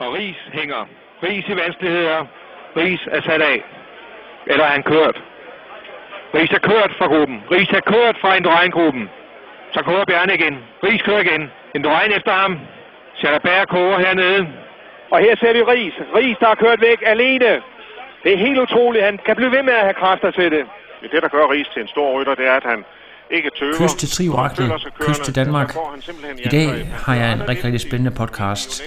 Og Ries hænger. Ries i vanskeligheder. Ries er sat af. Eller er han kørt? Ries er kørt fra gruppen. Ries er kørt fra Indurain-gruppen. Så kører Bjarne igen. Ries kører igen. Indurain efter ham. Schallerberg koger hernede. Og her ser vi Ries. Ries, der er kørt væk alene. Det er helt utroligt. Han kan blive ved med at have kræfter til det. Det, det der gør Ries til en stor rytter, det er, at han ikke tøver. Kyst til Trioraklet, kyst til Danmark. I dag har jeg en rigtig, rigtig spændende podcast.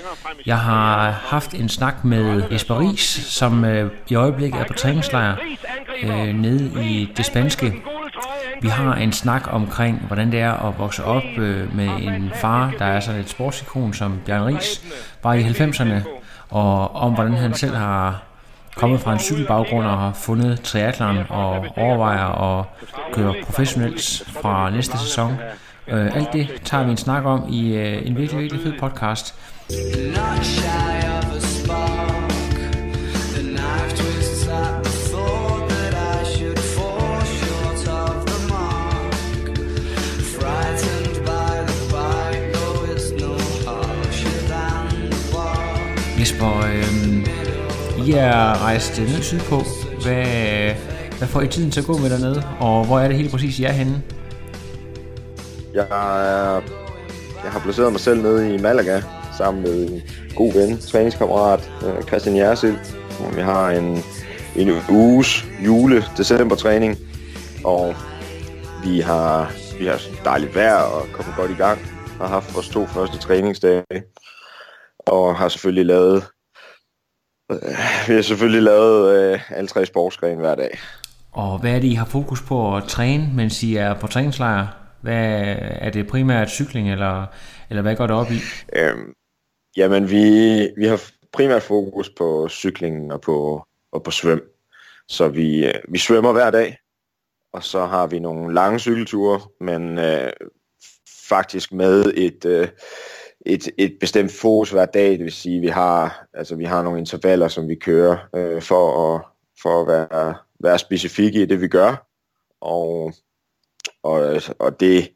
Jeg har haft en snak med Jesper Ries, som øh, i øjeblikket er på træningslejr øh, nede i det spanske. Vi har en snak omkring, hvordan det er at vokse op øh, med en far, der er sådan et sportsikon som Bjørn Ries, var i 90'erne, og om hvordan han selv har kommet fra en cykelbaggrund og har fundet triathlon og overvejer at køre professionelt fra næste sæson. Øh, alt det tager vi en snak om i øh, en virkelig, virkelig fed podcast. Not shy i er rejst øh, ned sydpå. Hvad, hvad får I tiden til at gå med dernede, og hvor er det helt præcis, I er henne? Jeg, er, jeg har placeret mig selv nede i Malaga, sammen med en god ven, træningskammerat, øh, Christian Jersild. Vi har en, en uges jule-december-træning, og vi har, vi har dejligt vejr og kommet godt i gang. Har haft vores to første træningsdage, og har selvfølgelig lavet vi har selvfølgelig lavet øh, alle tre sportsgrene hver dag. Og hvad er det, I har fokus på at træne, mens I er på træningslejr? Hvad, er det primært cykling, eller, eller hvad går det op i? Øhm, jamen, vi, vi har primært fokus på cyklingen og på, og på svøm. Så vi, øh, vi svømmer hver dag, og så har vi nogle lange cykelture, men øh, faktisk med et... Øh, et, et bestemt fokus hver dag, det vil sige, vi har, altså, vi har nogle intervaller, som vi kører øh, for, at, for at være, være specifikke i det, vi gør. Og, og, og det,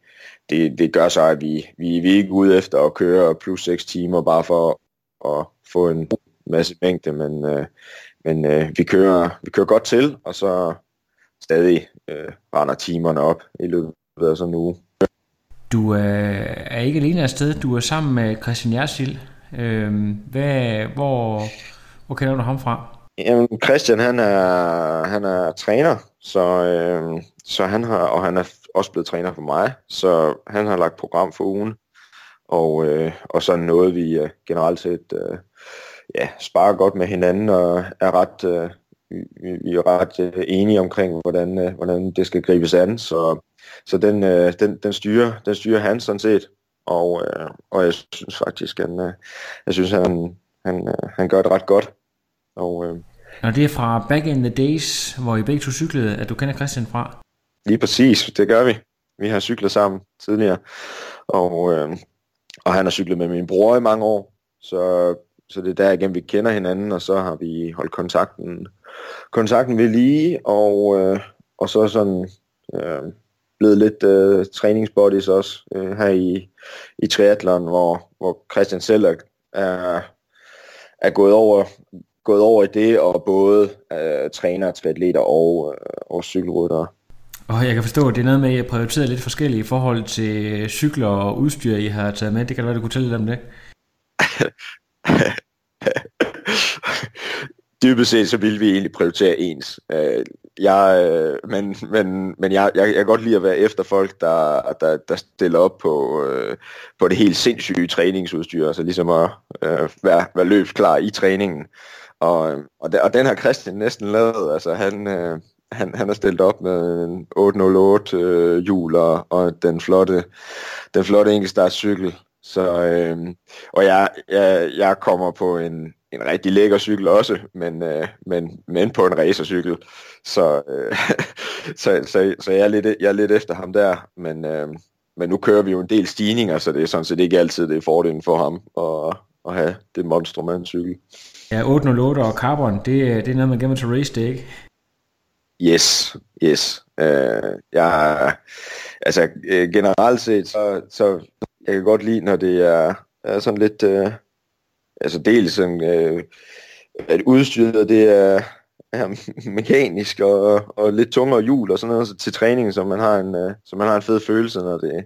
det, det gør så, at vi, vi, vi er ikke ude efter at køre plus 6 timer bare for at få en masse mængde, men, øh, men øh, vi, kører, vi kører godt til, og så stadig øh, render timerne op i løbet af sådan en uge. Du øh, er ikke alene afsted, du er sammen med Christian Jersild. Øh, hvad, hvor, hvor kender du ham fra? Jamen, Christian, han er, han er træner, så, øh, så han har, og han er også blevet træner for mig, så han har lagt program for ugen, og, øh, og så noget, vi øh, generelt set øh, ja, sparer godt med hinanden, og er ret, øh, vi, vi er ret øh, enige omkring, hvordan, øh, hvordan det skal gribes an, så så den, øh, den, den, styrer, den styrer han sådan set. Og, øh, og jeg synes faktisk, han, øh, jeg synes, han, han, øh, han gør det ret godt. Og, øh, og det er fra back in the days, hvor I begge to cyklede, at du kender Christian fra? Lige præcis, det gør vi. Vi har cyklet sammen tidligere. Og, øh, og han har cyklet med min bror i mange år. Så, så det er der igen, vi kender hinanden, og så har vi holdt kontakten, kontakten ved lige, og, øh, og så sådan... Øh, blevet lidt øh, træningsbodies også øh, her i, i triathlon, hvor, hvor Christian selv er, er, gået, over, gået over i det, og både øh, træner, triatleter og, øh, og cykelryttere. Og jeg kan forstå, at det er noget med, at I har prioriteret lidt forskellige i forhold til cykler og udstyr, I har taget med. Det kan du være, du kunne tælle lidt om det. Dybest set, så ville vi egentlig prioritere ens. Øh, jeg, øh, men men, men jeg, jeg, jeg kan godt lide at være efter folk, der, der, der stiller op på, øh, på det helt sindssyge træningsudstyr, altså ligesom at øh, være, være løbsklar i træningen. Og, øh, og, og den har Christian næsten lavet, altså han, øh, han, han har stillet op med en 808 øh, hjul og, og den flotte, den flotte enkeltstartscykel. Så, øh, og jeg, jeg, jeg kommer på en, en rigtig lækker cykel også, men, øh, men, men på en racercykel. Så, øh, så, så, så jeg, er lidt, jeg er lidt efter ham der, men, øh, men nu kører vi jo en del stigninger, så det er sådan set ikke altid det er fordelen for ham at, at have det monstrum af en cykel. Ja, 808 og Carbon, det, det er noget, man gemmer til race day, ikke? Yes, yes. Øh, jeg, altså øh, generelt set, så, så jeg kan godt lide, når det er, er sådan lidt, øh, altså dels sådan, øh, at udstyret det er, er mekanisk og, og lidt tungere hjul og sådan noget til træning, så man har en, øh, så man har en fed følelse, når det,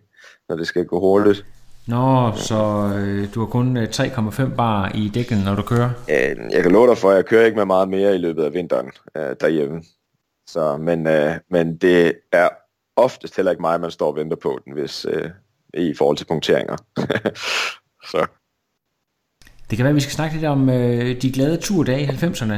når det skal gå hurtigt. Nå, så øh, du har kun 3,5 øh, bar i dækken, når du kører? Jeg kan love dig for, at jeg kører ikke med meget mere i løbet af vinteren øh, derhjemme. Så, men, øh, men det er oftest heller ikke mig, man står og venter på den, hvis, øh, i forhold til punkteringer. så. Det kan være, at vi skal snakke lidt om øh, de glade turdage i 90'erne.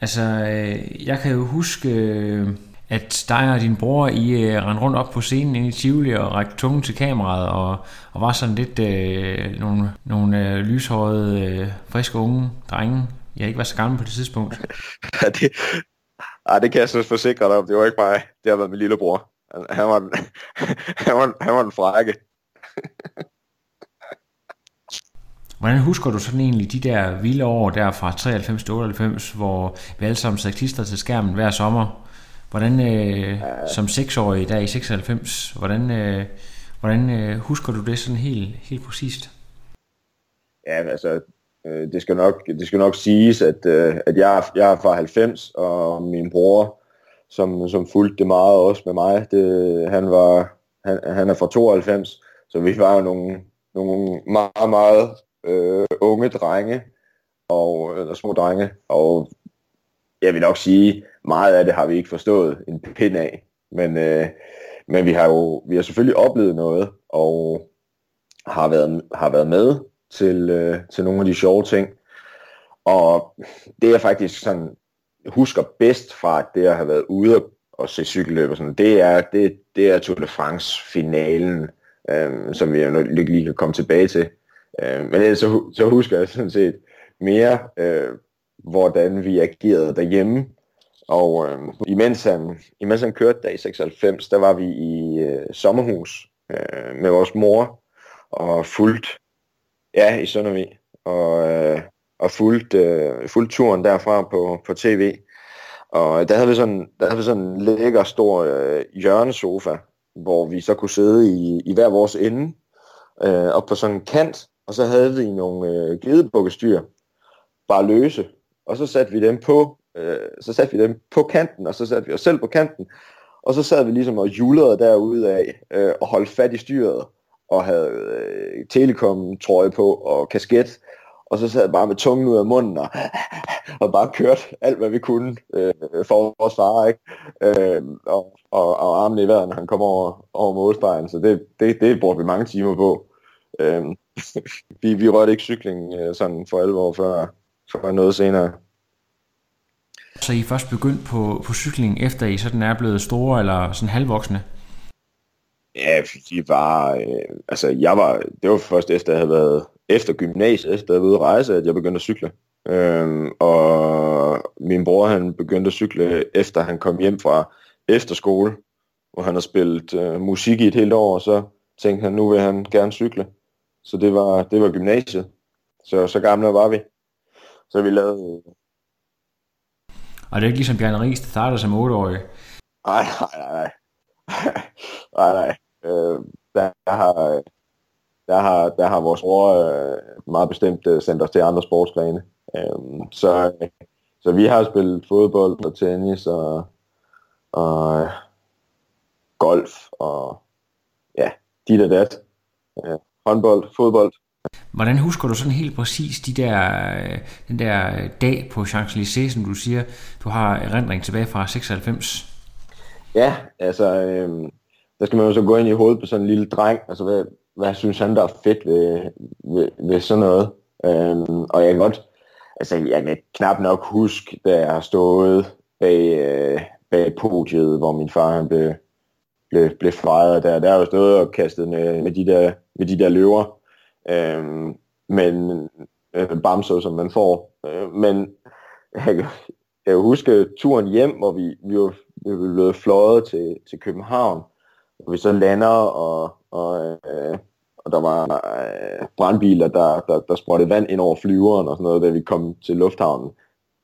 Altså, øh, jeg kan jo huske, øh, at dig og din bror, I øh, rendte rundt op på scenen inde i Tivoli og rækte tungen til kameraet, og, og var sådan lidt øh, nogle, nogle øh, lyshårede, øh, friske unge drenge. Jeg ikke var så gammel på det tidspunkt. ja, det, ej, det kan jeg så forsikre dig om. Det var ikke mig. Det har været min lillebror. Han var, han var, han var en frække. Hvordan husker du sådan egentlig de der vilde år der fra 93 til 98, hvor vi alle sammen sad klister til skærmen hver sommer? Hvordan, øh, som seksårig der i 96, hvordan, øh, hvordan øh, husker du det sådan helt, helt præcist? Ja, altså, øh, det, skal nok, det skal nok siges, at, øh, at jeg, jeg er fra 90, og min bror, som, som fulgte det meget også med mig, det, han, var, han, han er fra 92, så vi var jo nogle, nogle meget, meget øh, unge drenge, og, eller små drenge, og jeg vil nok sige, meget af det har vi ikke forstået en pind af, men, øh, men vi har jo vi har selvfølgelig oplevet noget, og har været, har været med til, øh, til nogle af de sjove ting. Og det jeg faktisk sådan husker bedst fra det at have været ude og se cykelløb og sådan, det er, det, det er Tour de France finalen, øh, som vi jo lige kan komme tilbage til. Øh, men så, så husker jeg sådan set mere, øh, hvordan vi agerede derhjemme. Og øh, imens, han, imens han kørte der i 96, der var vi i øh, sommerhus øh, med vores mor og fuldt, ja, i Søndervig, og, øh, og fuldt, øh, fuldt turen derfra på, på tv. Og der havde vi sådan, der havde vi sådan en lækker stor øh, hjørnesofa, hvor vi så kunne sidde i, i hver vores ende, øh, op på sådan en kant, og så havde vi nogle øh, gedebukkestyr, bare løse, og så satte vi dem på, øh, så satte vi dem på kanten, og så satte vi os selv på kanten, og så sad vi ligesom og julede derude af, øh, og holdt fat i styret, og havde øh, telekom-trøje på, og kasket, og så sad jeg bare med tungen ud af munden, og, og bare kørt alt, hvad vi kunne øh, for vores far, ikke? Øh, og, og, og armene i vejret, når han kom over, over målstregen, så det, det, det brugte vi mange timer på. Øh, vi, vi rørte ikke cykling øh, sådan for alvor før, før noget senere. Så I først begyndt på, på cykling, efter I sådan er blevet store eller sådan halvvoksne? Ja, de var, øh, altså jeg var, det var først efter jeg havde været, efter gymnasiet, efter jeg havde været ude at rejse, at jeg begyndte at cykle. Øhm, og min bror han begyndte at cykle, efter han kom hjem fra efterskole, hvor han har spillet øh, musik i et helt år, og så tænkte han, nu vil han gerne cykle. Så det var, det var gymnasiet. Så, så gamle var vi. Så vi lavede... Og det er ikke ligesom Bjarne Ries, der startede som 8-årig? Nej, nej, nej. nej, nej. Øh, der, har, der, har, der har vores bror øh, meget bestemt øh, sendt os til andre sportsgrene. Øh, så, så vi har spillet fodbold og tennis og, og golf og ja, dit og dat. Ja, håndbold, fodbold. Hvordan husker du sådan helt præcis de der, den der dag på Champs-Élysées, som du siger, du har erindring tilbage fra 96? Ja, altså, øh, der skal man jo så gå ind i hovedet på sådan en lille dreng, altså hvad, hvad synes han, der er fedt ved, ved, ved sådan noget? Øh, og jeg kan godt, altså jeg kan knap nok huske, da jeg har stået bag, øh, bag podiet, hvor min far han blev, blev, blev fejret der. Der er jo stået og kastet med, med, de, der, med de der løver. Øh, men øh, bamser, som man får. Øh, men jeg, jeg husker turen hjem, hvor vi, vi var vi blevet fløjet til, til København, og vi så lander, og, og, øh, og der var øh, brandbiler, der, der, der sprøjtede vand ind over flyveren og sådan noget, da vi kom til lufthavnen.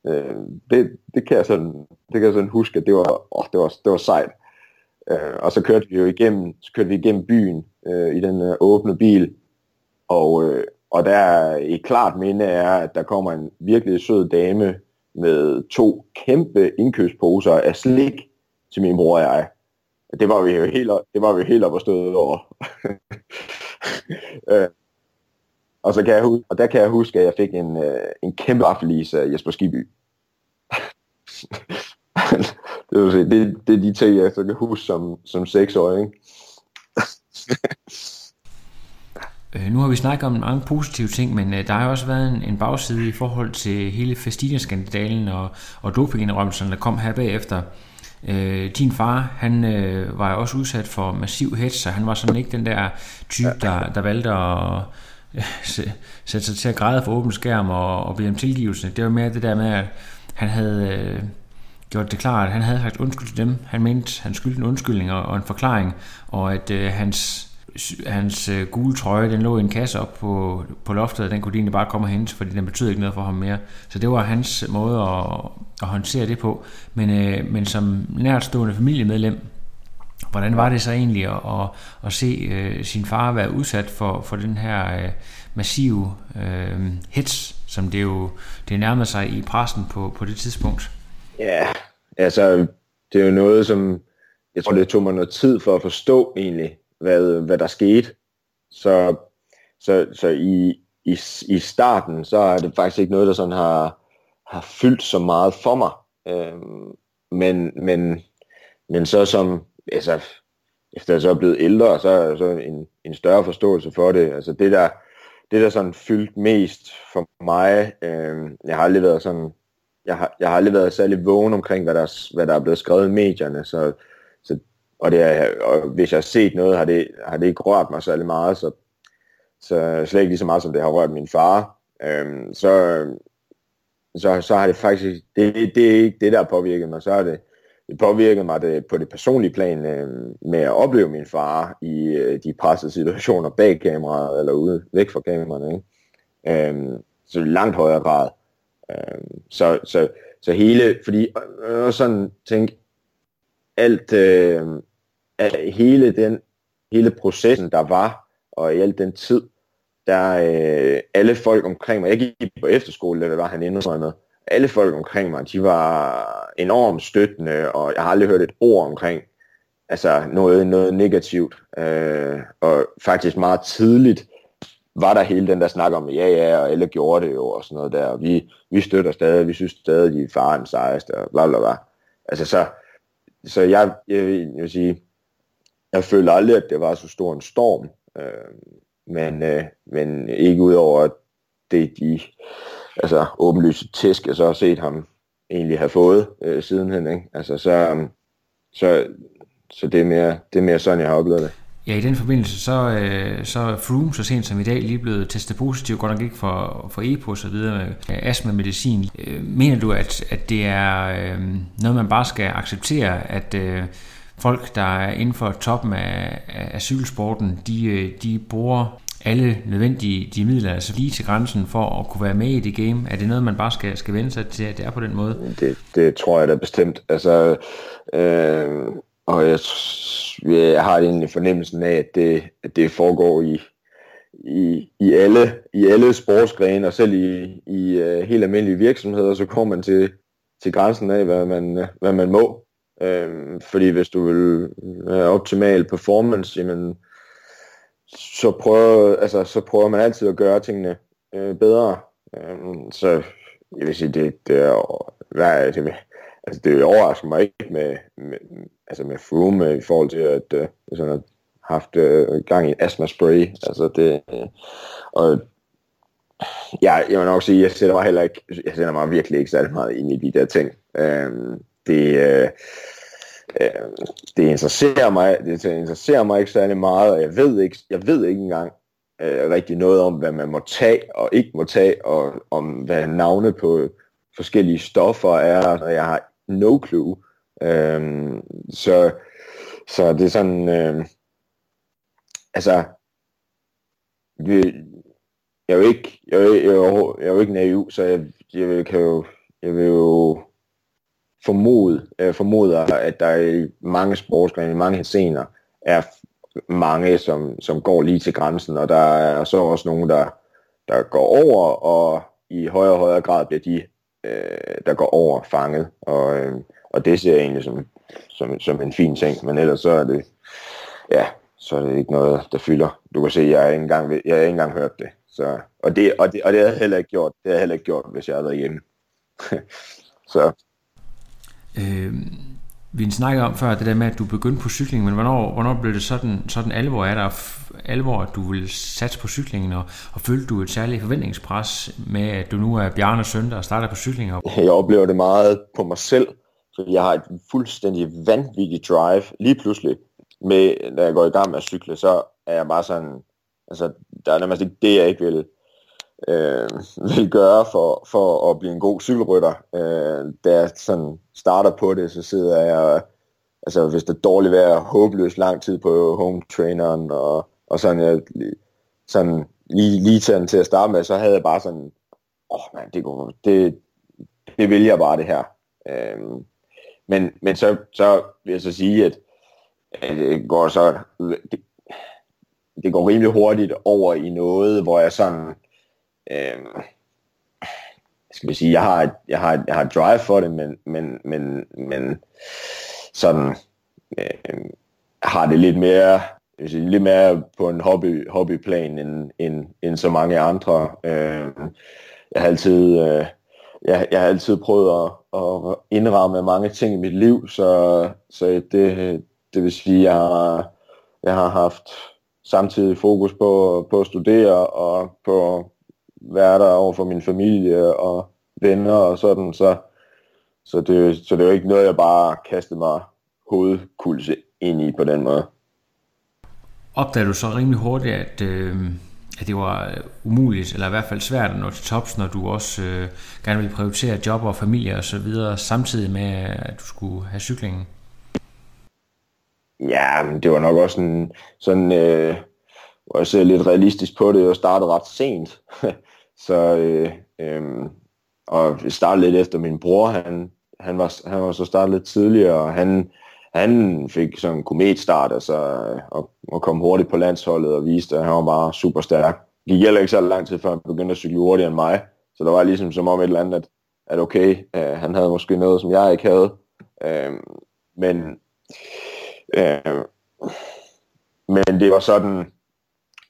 Øh, det, det, kan jeg sådan, det kan jeg sådan huske, at det var, åh, det var, det var sejt. Øh, og så kørte vi jo igennem, så kørte vi igennem byen øh, i den øh, åbne bil, og, øh, og der er et klart minde er, at der kommer en virkelig sød dame med to kæmpe indkøbsposer af slik til min bror og jeg. Det var vi jo helt, det var vi helt op og støde over. øh, og, så kan jeg, og der kan jeg huske, at jeg fik en, øh, en kæmpe affelis af Jesper Skiby. det, vil sige, det, det er de ting, jeg så kan huske som, som seksårig. Ikke? Øh, nu har vi snakket om mange positive ting, men øh, der har også været en, en bagside i forhold til hele Festina-skandalen og, og dopingindrømmelserne, der kom her bagefter. Øh, din far, han øh, var også udsat for massiv hets, så han var sådan ikke den der type, der, der valgte at øh, sætte sig til at græde for åben skærm og, og bede om tilgivelse. Det var mere det der med, at han havde øh, gjort det klart, at han havde sagt undskyld til dem. Han mente, han skyldte en undskyldning og, og en forklaring, og at øh, hans hans øh, gule trøje, den lå i en kasse op på, på loftet, og den kunne de egentlig bare komme og hente, fordi den betød ikke noget for ham mere. Så det var hans måde at, at håndtere det på. Men, øh, men som nærtstående familiemedlem, hvordan var det så egentlig at, at, at se øh, sin far være udsat for, for den her øh, massive øh, hits, som det jo det nærmede sig i pressen på, på det tidspunkt? Ja, altså det er jo noget, som jeg tror, det tog mig noget tid for at forstå egentlig, hvad, hvad der skete. Så, så, så i, i, i starten, så er det faktisk ikke noget, der sådan har, har fyldt så meget for mig. Øhm, men, men, men så som, altså, efter jeg så er blevet ældre, så er der så en, en større forståelse for det. Altså det der, det der sådan fyldt mest for mig, øh, jeg har aldrig været sådan, jeg har, jeg har aldrig været særlig vågen omkring, hvad der, hvad der er blevet skrevet i medierne, så så, og, det er, og hvis jeg har set noget, har det, har det ikke rørt mig særlig meget, så, så slet ikke lige så meget, som det har rørt min far. Øhm, så, så, så har det faktisk, det, det er ikke det, der har påvirket mig, så har det, det påvirket mig det, på det personlige plan øh, med at opleve min far i øh, de pressede situationer bag kameraet, eller ude, væk fra kameraerne, ikke? Øhm, så langt højere grad. Øh, så, så, så hele, fordi, øh, og sådan tænk, alt, øh, hele den hele processen, der var, og i al den tid, der øh, alle folk omkring mig, jeg gik på efterskole, det var han indrømmet, alle folk omkring mig, de var enormt støttende, og jeg har aldrig hørt et ord omkring altså noget, noget negativt. Øh, og faktisk meget tidligt var der hele den der snak om, ja ja, og alle gjorde det jo, og sådan noget der, og vi, vi støtter stadig, vi synes stadig, de er faren sejeste, og bla bla bla. Altså så, så jeg, jeg, jeg vil sige, jeg følte aldrig, at det var så stor en storm. Øh, men, øh, men ikke udover det, de altså, åbenlyse tæsk, jeg så har set ham egentlig have fået øh, sidenhen. Ikke? Altså, så, så, så det, er mere, det er mere sådan, jeg har oplevet det. Ja, i den forbindelse, så, øh, så er Froome så sent som i dag lige blevet testet positiv, godt nok ikke for, for EPO og så videre med øh, astma-medicin. Øh, mener du, at, at det er øh, noget, man bare skal acceptere, at øh, folk, der er inden for toppen af, af cykelsporten, de, øh, de bruger alle nødvendige de midler, altså lige til grænsen for at kunne være med i det game? Er det noget, man bare skal, skal vende sig til, at det er på den måde? Det, det tror jeg da bestemt. Altså, øh, og jeg, jeg har egentlig fornemmelsen af, at det, at det foregår i, i, i, alle, i alle sportsgrene, og selv i, i uh, helt almindelige virksomheder, så kommer man til, til grænsen af, hvad man, hvad man må. Øhm, fordi hvis du vil have optimal performance, jamen, så, prøver, altså, så prøver man altid at gøre tingene øh, bedre. Øhm, så jeg vil sige, det, det er, hvad, det, altså, det overrasker mig ikke med, med, altså med Froome i forhold til, at øh, sådan at haft øh, gang i astma spray. Altså det, øh, og ja, jeg vil nok sige, jeg sætter mig heller ikke, jeg sætter mig virkelig ikke særlig meget ind i de der ting. Øh, det, øh, øh, det interesserer mig, det interesserer mig ikke særlig meget, og jeg ved ikke, jeg ved ikke engang øh, rigtig noget om, hvad man må tage og ikke må tage, og om hvad navne på forskellige stoffer er, og jeg har no clue. Øh, så, så det er sådan, øh, altså, vi, jeg er jo ikke, jeg er, jeg er, jeg er jo ikke naiv, så jeg, jeg kan jo, jeg vil jo formode, øh, formoder, at der i mange sportsgrene, i mange scener, er mange, som, som går lige til grænsen, og der er så også nogen, der, der går over, og i højere og højere grad bliver de, øh, der går over, fanget. Og, øh, og det ser jeg egentlig som, som, som en fin ting, men ellers så er det, ja, så er det ikke noget, der fylder. Du kan se, jeg har ikke engang, jeg har ikke engang hørt det. Så, og, det, og, det, og det har jeg heller ikke gjort. Det har jeg heller ikke gjort, hvis jeg havde været hjemme. så. Øhm, vi snakkede om før det der med, at du begyndte på cykling, men hvornår, hvornår blev det sådan, sådan alvor af dig, alvor, at du ville satse på cyklingen, og, og følte du et særligt forventningspres med, at du nu er Bjarne søn, der starter på cykling? Jeg oplever det meget på mig selv, fordi jeg har et fuldstændig vanvittigt drive. Lige pludselig, med, når jeg går i gang med at cykle, så er jeg bare sådan, altså, der er nærmest ikke det, jeg ikke vil, øh, vil gøre for, for at blive en god cykelrytter. Øh, da jeg sådan starter på det, så sidder jeg, altså hvis det er dårligt vejr, håbløst lang tid på home traineren, og, og sådan, jeg, sådan lige, lige til, til at starte med, så havde jeg bare sådan, åh oh, man, det, går, det, det vil jeg bare det her. Øh, men, men så, så vil jeg så sige, at, at det går så, det, det går rimelig hurtigt over i noget, hvor jeg sådan, øh, skal vi sige, jeg har, et, jeg har, et, jeg har et drive for det, men, men, men, men sådan øh, har det lidt mere, sige, lidt mere på en hobby, hobbyplan end, end, end så mange andre. Øh, jeg har altid, øh, jeg, jeg har altid prøvet at, at indramme mange ting i mit liv, så, så det, det vil sige, jeg har, jeg har haft samtidig fokus på, på at studere og på være der over for min familie og venner og sådan, så, så, det, så det er jo ikke noget, jeg bare kastede mig hovedkulse ind i på den måde. Opdagede du så rimelig hurtigt, at, øh, at det var umuligt, eller i hvert fald svært at nå til tops, når du også øh, gerne ville prioritere job og familie og så videre, samtidig med, at du skulle have cyklingen? Ja, men det var nok også en, sådan, øh, hvor jeg ser lidt realistisk på det, og startede ret sent. så, øh, øh, og startede lidt efter min bror, han, han, var, han var så startet lidt tidligere, og han, han fik sådan en kometstart, altså, og, og kom hurtigt på landsholdet og viste, at han var bare super stærk. Det gik heller ikke så lang tid, før han begyndte at cykle hurtigere end mig, så der var ligesom som om et eller andet, at, at okay, øh, han havde måske noget, som jeg ikke havde. Øh, men Øh, men det var sådan,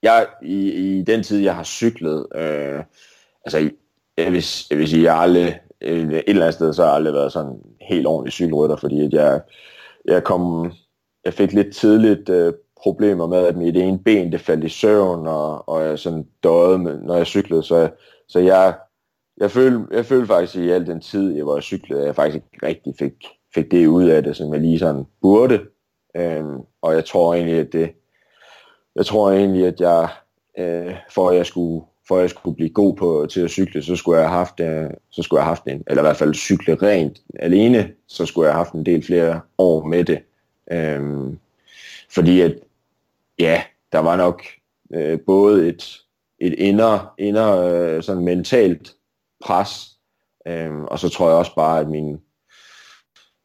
jeg i, i den tid, jeg har cyklet, øh, altså jeg vil, jeg vil sige, jeg har aldrig, øh, et eller andet sted, så har jeg aldrig været sådan helt ordentlig cykelrytter, fordi at jeg, jeg kom, jeg fik lidt tidligt øh, problemer med, at mit ene ben, det faldt i søvn, og, og jeg sådan døde, med, når jeg cyklede, så, så jeg, jeg følte, jeg følte faktisk i al den tid, jeg var cyklede, at jeg faktisk ikke rigtig fik, fik det ud af det, som jeg lige sådan burde. Øhm, og jeg tror egentlig, at det, jeg tror egentlig, at jeg, øh, for at jeg skulle, for at jeg skulle blive god på, til at cykle, så skulle jeg have haft, øh, så skulle jeg have haft en, eller i hvert fald cykle rent alene, så skulle jeg have haft en del flere år med det. Øhm, fordi at, ja, der var nok øh, både et, et indre, indre øh, sådan mentalt pres, øhm, og så tror jeg også bare, at min,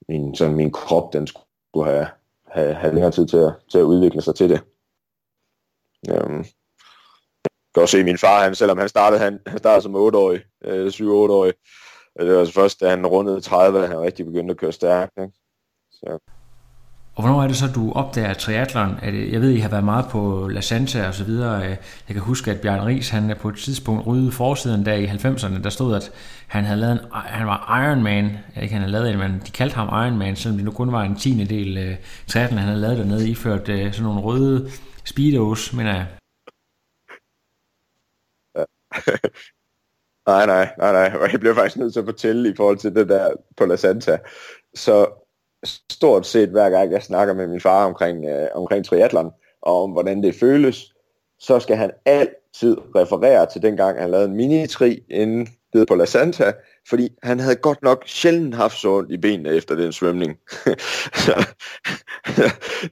min, sådan min krop, den skulle have, have, have længere tid til at, til at udvikle sig til det. Øhm, jeg kan også se min far, han, selvom han startede, han, han startede som 8-årig, øh, 7-8-årig, det var altså først, da han rundede 30, at han rigtig begyndte at køre stærkt. Ikke? Så. Og hvornår er det så, du opdager triathlon? Er det, jeg ved, I har været meget på La Santa og så videre. Øh, jeg kan huske, at Bjørn Ries, han på et tidspunkt ryddede forsiden der i 90'erne, der stod, at han havde lavet en, han var Ironman. Ikke han havde lavet en, men de kaldte ham Ironman, selvom det nu kun var en tiende del uh, øh, triathlon, han havde lavet dernede, iført uh, sådan nogle røde speedos, mener jeg. nej, nej, nej, nej. Jeg bliver faktisk nødt til at fortælle i forhold til det der på La Santa. Så stort set hver gang jeg snakker med min far omkring, øh, omkring triathlon, og om hvordan det føles, så skal han altid referere til den gang, han lavede en mini-tri inden på La Santa, fordi han havde godt nok sjældent haft så ondt i benene efter den svømning. så,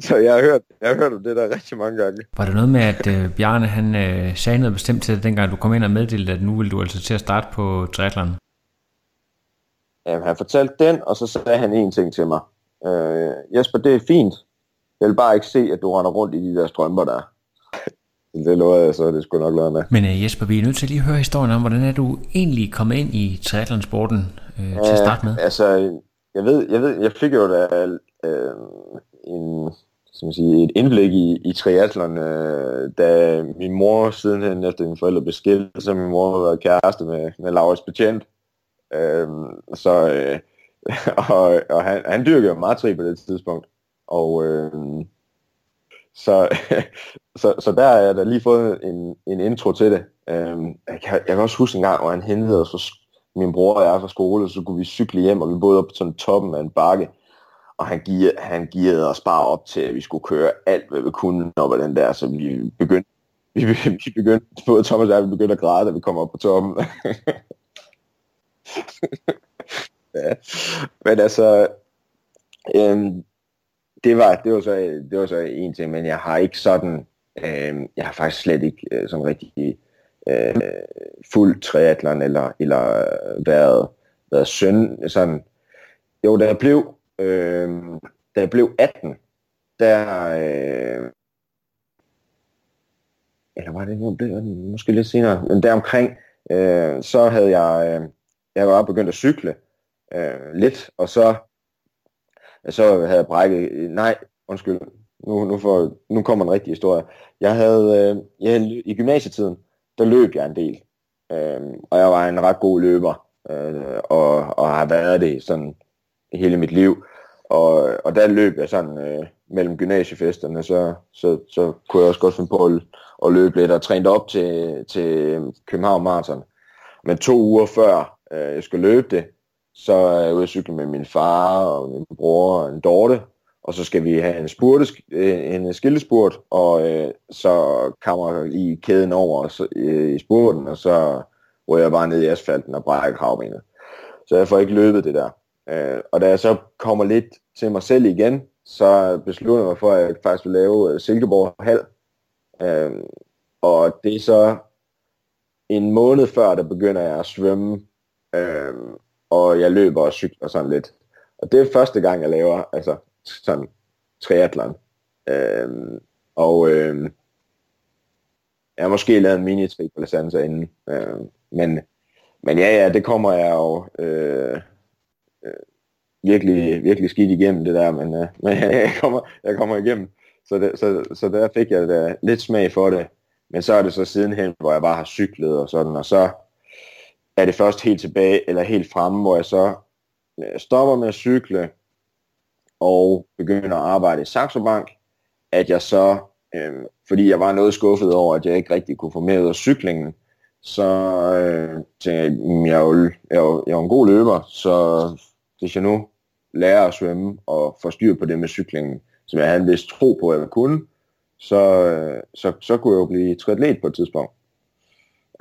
så jeg, har hørt, jeg har hørt om det der rigtig mange gange. Var det noget med, at øh, Bjarne han øh, sagde noget bestemt til dig, dengang du kom ind og meddelte, at nu vil du altså til at starte på triathlon? Jamen, han fortalte den, og så sagde han en ting til mig. Øh, Jesper, det er fint. Jeg vil bare ikke se, at du render rundt i de der strømper der. Det lovede jeg så, det skulle nok lade med. Men uh, Jesper, vi er nødt til lige at høre historien om, hvordan er du egentlig kommet ind i triathlonsporten uh, til at starte med? Altså, jeg ved, jeg ved, jeg fik jo da øh, en, som sige, et indblik i, i triathlon, øh, da min mor sidenhen efter min forældre blev skilt, så min mor var kæreste med, med Laurits Betjent. Øh, så, øh, og, og han, han dyrkede jo meget tri på det tidspunkt. Og øh, så, så, så der er jeg da lige fået en, en intro til det. Øhm, jeg, kan, jeg kan også huske en gang, hvor han hentede os fra, min bror og jeg fra skole, så kunne vi cykle hjem, og vi boede op på sådan toppen af en bakke og han, gear, han gearede os bare op til, at vi skulle køre alt, hvad vi kunne op ad den der, så vi begyndte, vi, vi begyndte både Thomas og jeg, vi begyndte at græde, da vi kom op på toppen. ja. Men altså, øhm, det var, det var, så, det var så en ting, men jeg har ikke sådan, øh, jeg har faktisk slet ikke øh, sådan rigtig øh, fuld triatlon eller, eller været, været søn, sådan, jo, da jeg blev øh, da jeg blev 18, der, øh, eller var det, nu blev måske lidt senere, men deromkring, øh, så havde jeg, øh, jeg var begyndt at cykle øh, lidt, og så, så havde jeg brækket, nej, undskyld, nu, nu, får, nu kommer en rigtig historie. Jeg havde, øh, jeg havde, i gymnasietiden, der løb jeg en del, øh, og jeg var en ret god løber, øh, og, og har været det sådan hele mit liv. Og, og der løb jeg sådan øh, mellem gymnasiefesterne, så, så, så kunne jeg også godt finde på at, at løbe lidt og træne op til, til København Marathon. Men to uger før øh, jeg skulle løbe det, så er jeg ude at cykle med min far og min bror og en Dorte, og så skal vi have en, spurte, øh, en skildespurt, og øh, så kommer i kæden over så, øh, i spurten, og så rører jeg bare ned i asfalten og brækker kravbenet. Så jeg får ikke løbet det der. Øh, og da jeg så kommer lidt til mig selv igen, så beslutter jeg mig for, at jeg faktisk vil lave øh, Silkeborg Hal. Øh, og det er så en måned før, der begynder jeg at svømme, øh, og jeg løber og cykler sådan lidt. Og det er første gang, jeg laver altså sådan triathlon. Øhm, og øhm, jeg har måske lavet en mini-trick på Lasanza inden. øhm, men, men ja, ja, det kommer jeg jo øh, øh, virkelig, virkelig skidt igennem det der, men, øh, men jeg, kommer, jeg kommer igennem. Så, det, så, så der fik jeg da lidt smag for det. Men så er det så sidenhen, hvor jeg bare har cyklet og sådan, og så er det først helt tilbage, eller helt fremme, hvor jeg så øh, stopper med at cykle, og begynder at arbejde i Saxo Bank, at jeg så, øh, fordi jeg var noget skuffet over, at jeg ikke rigtig kunne få med ud af cyklingen, så øh, tænkte jeg, mm, jeg, er jo, jeg, er jo, jeg er jo en god løber, så hvis jeg nu lærer at svømme og få styr på det med cyklingen, som jeg havde en vis tro på, at jeg kunne, så, øh, så, så kunne jeg jo blive triatlet på et tidspunkt.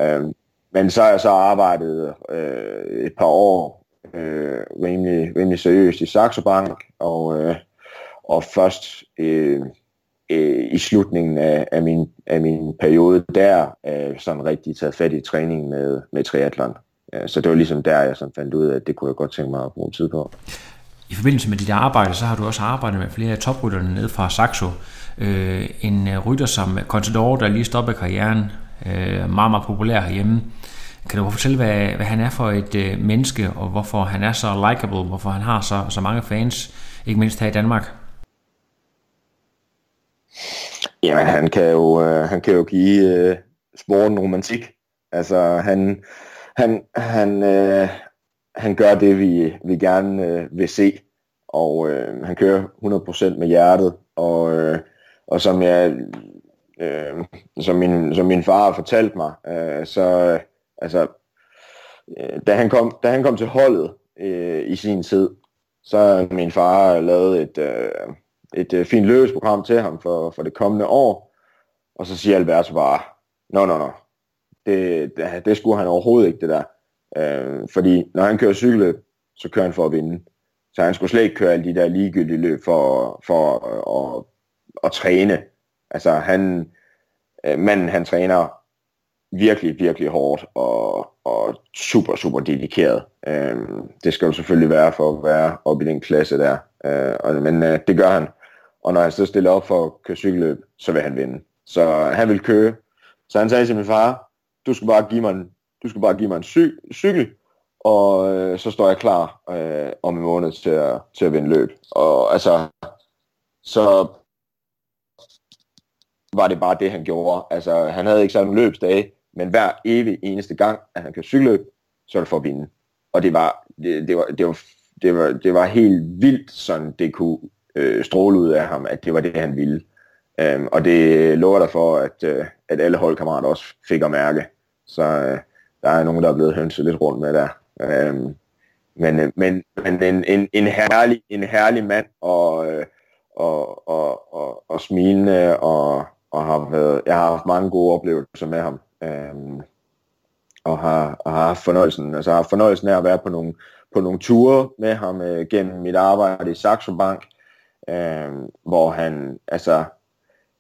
Øh, men så har jeg så arbejdet øh, et par år øh, rimelig, rimelig seriøst i Saxo Bank, og, øh, og først øh, øh, i slutningen af, af, min, af min periode der øh, sådan rigtig taget fat i træning med, med triathlon. Så det var ligesom der, jeg sådan fandt ud af, at det kunne jeg godt tænke mig at bruge tid på. I forbindelse med dit arbejde, så har du også arbejdet med flere af toprytterne ned fra Saxo. Øh, en rytter som Contador, der lige stoppede karrieren, øh, meget, meget populær herhjemme. Kan du fortælle, hvad, hvad han er for et øh, menneske, og hvorfor han er så likable, hvorfor han har så, så mange fans, ikke mindst her i Danmark? Jamen, han kan jo, øh, han kan jo give øh, sporten romantik. Altså, han, han, han, øh, han gør det, vi, vi gerne øh, vil se, og øh, han kører 100% med hjertet, og, øh, og som jeg, øh, som, min, som min far har fortalt mig, øh, så øh, altså, øh, da, han kom, da han kom til holdet øh, i sin tid, så min far lavet et, øh, et øh, fint løbesprogram til ham for, for det kommende år, og så siger Alberto bare, nå, nå, nå, det, det, det skulle han overhovedet ikke, det der. Øh, fordi når han kører cykelløb, så kører han for at vinde. Så han skulle slet ikke køre alle de der ligegyldige løb for, for at, at, at træne. Altså han, øh, manden han træner virkelig, virkelig hårdt og, og super, super dedikeret. Øh, det skal jo selvfølgelig være for at være oppe i den klasse der. Øh, og, men øh, det gør han. Og når han så stiller op for at køre cykelløb, så vil han vinde. Så han vil køre Så han sagde til min far, du skal bare give mig en, du skal bare give mig en cy- cykel, og øh, så står jeg klar øh, om en måned til at, til at vinde løb. Og altså, så var det bare det, han gjorde. Altså, han havde ikke sådan en løbsdage, men hver evig eneste gang, at han kan cykle, så er det for at vinde. Og det var, det, det var, det var, det var, det var helt vildt, sådan det kunne øh, stråle ud af ham, at det var det, han ville. Øhm, og det lover der for, at, øh, at alle holdkammerater også fik at mærke. Så øh, der er nogen, der er blevet hønset lidt rundt med der. Øhm, men, øh, men, men en, en, en, herlig, en herlig mand, og, uh, og, og, og, og smilende, og, og har været, jeg har haft mange gode oplevelser med ham. Um, og har, og har haft fornøjelsen, altså har haft fornøjelsen af at være på nogle, på nogle ture med ham øh, gennem mit arbejde i Saxo Bank, øh, hvor han, altså,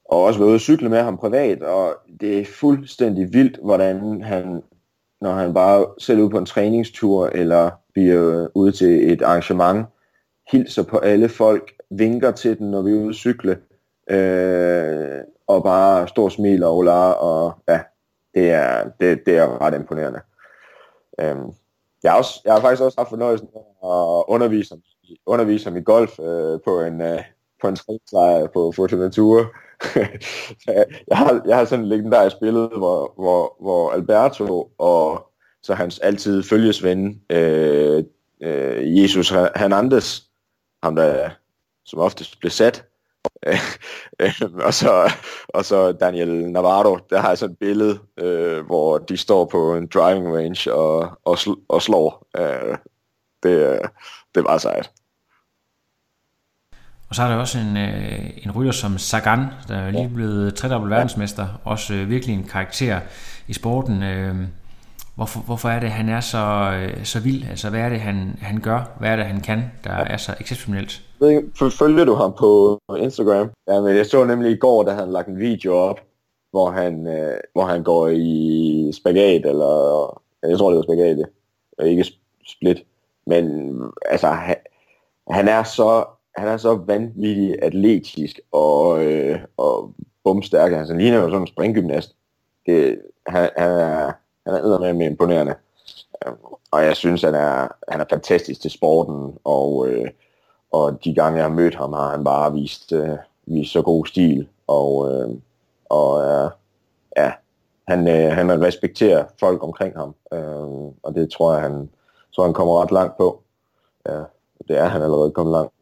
og også været ude at cykle med ham privat, og det er fuldstændig vildt, hvordan han, når han bare selv ud på en træningstur, eller bliver ude til et arrangement, hilser på alle folk, vinker til den, når vi er ude at cykle, øh, og bare stor smil og ola, og ja, det er, det, det er ret imponerende. Øhm, jeg, har også, jeg har faktisk også haft fornøjelsen af at undervise ham, undervise ham i golf øh, på en, øh, på en træningslejr på Fortuna Tour, jeg, har, jeg har sådan en legendarisk billede, hvor, hvor, hvor Alberto og så hans altid følgesven, øh, øh, Jesus Hernandez, ham der som oftest blev sat, og, så, og så Daniel Navarro, der har jeg sådan et billede, øh, hvor de står på en driving range og, og, sl- og slår. Øh, det, det var sejt. Og så er der også en, øh, en rytter som Sagan, der er lige blevet tredobbelt verdensmester. Også øh, virkelig en karakter i sporten. Øh, hvorfor, hvorfor er det, han er så, øh, så vild? Altså, hvad er det, han, han gør? Hvad er det, han kan, der er så exceptionelt? Følger du ham på Instagram? Ja, men jeg så nemlig i går, da han lagt en video op, hvor han, øh, hvor han går i spagat, eller jeg tror, det var spagat, ikke split. Men altså, han, han er så han er så vanvittig atletisk og, øh, og bumstærk. Altså, han ligner jo sådan en springgymnast. Det, han, han, er, han er med med imponerende. Og jeg synes, han er, han er fantastisk til sporten, og, øh, og de gange, jeg har mødt ham, har han bare vist, øh, vist så god stil. Og, øh, og øh, ja, han, øh, han respekterer folk omkring ham, øh, og det tror jeg, han, tror, han kommer ret langt på. Ja, det er han allerede kommet langt.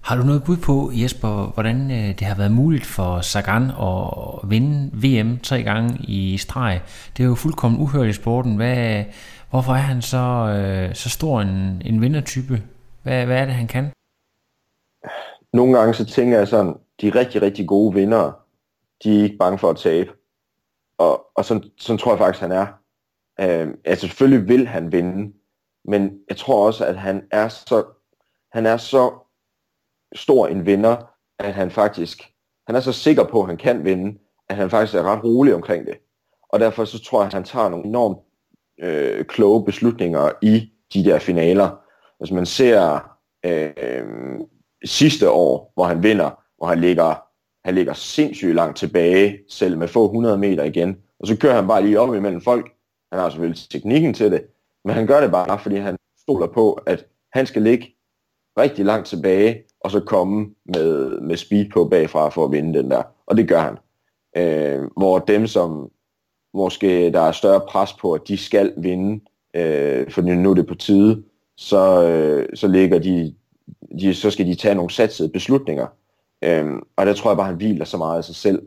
Har du noget bud på, Jesper, hvordan øh, det har været muligt for Sagan at vinde VM tre gange i streg? Det er jo fuldkommen uhørt i sporten. Hvad, hvorfor er han så, øh, så stor en, en vindertype? Hvad, hvad er det, han kan? Nogle gange så tænker jeg sådan, de rigtig, rigtig gode vindere, de er ikke bange for at tabe. Og, og sådan, sådan tror jeg faktisk, han er. Øh, altså selvfølgelig vil han vinde, men jeg tror også, at han er så, han er så stor en vinder, at han faktisk, han er så sikker på, at han kan vinde, at han faktisk er ret rolig omkring det. Og derfor så tror jeg, at han tager nogle enormt øh, kloge beslutninger i de der finaler. Hvis man ser øh, sidste år, hvor han vinder, hvor han ligger, han ligger sindssygt langt tilbage, selv med få 100 meter igen, og så kører han bare lige op imellem folk. Han har selvfølgelig teknikken til det, men han gør det bare, fordi han stoler på, at han skal ligge rigtig langt tilbage, og så komme med, med speed på bagfra for at vinde den der. Og det gør han. Øh, hvor dem, som måske der er større pres på, at de skal vinde, øh, for nu er det på tide, så, øh, så ligger de, de, så skal de tage nogle satsede beslutninger. Øh, og der tror jeg bare, han hviler så meget af sig selv.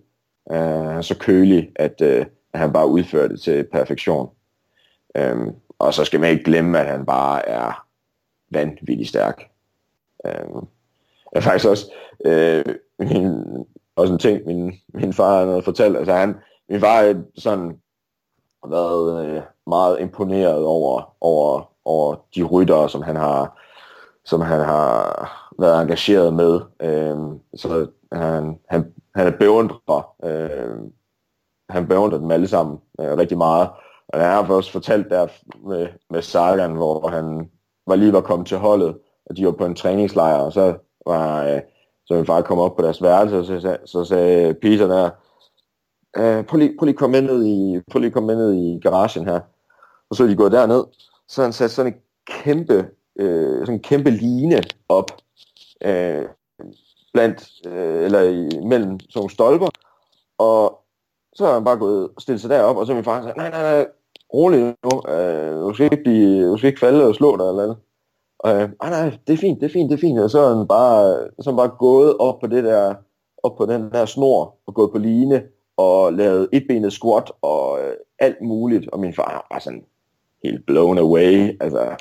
Øh, han er så kølig, at, øh, at han bare udfører det til perfektion. Øh, og så skal man ikke glemme, at han bare er vanvittigt stærk. Øh, er faktisk også, øh, min, også en ting, min, min far havde fortalt. Altså han, min far er sådan været øh, meget imponeret over, over, over de ryttere, som han har, som han har været engageret med. Øh, så han, han, han er beundrer. Øh, han beundrer dem alle sammen øh, rigtig meget. Og jeg har også fortalt der med, med Sagan, hvor han var lige var kommet til holdet, og de var på en træningslejr, og så var, øh, så min far kom op på deres værelse, og så, så, så sagde Peter der, øh, prøv, lige, prøv lige komme ned i, prøv lige komme ned i garagen her. Og så er de gået derned, så han sat sådan en kæmpe, øh, sådan en kæmpe line op, øh, blandt, øh, eller i, mellem sådan nogle stolper, og så har han bare gået og stillet sig derop, og så er min far sagde, nej, nej, nej, rolig nu, øh, du, skal ikke blive, du skal ikke falde og slå dig eller andet. Og, øh, ah, nej, nej, det er fint, det er fint, det er fint. Og så er han bare, så er han bare gået op på det der, op på den der snor, og gået på line, og lavet etbenet squat, og øh, alt muligt. Og min far var sådan helt blown away. Altså,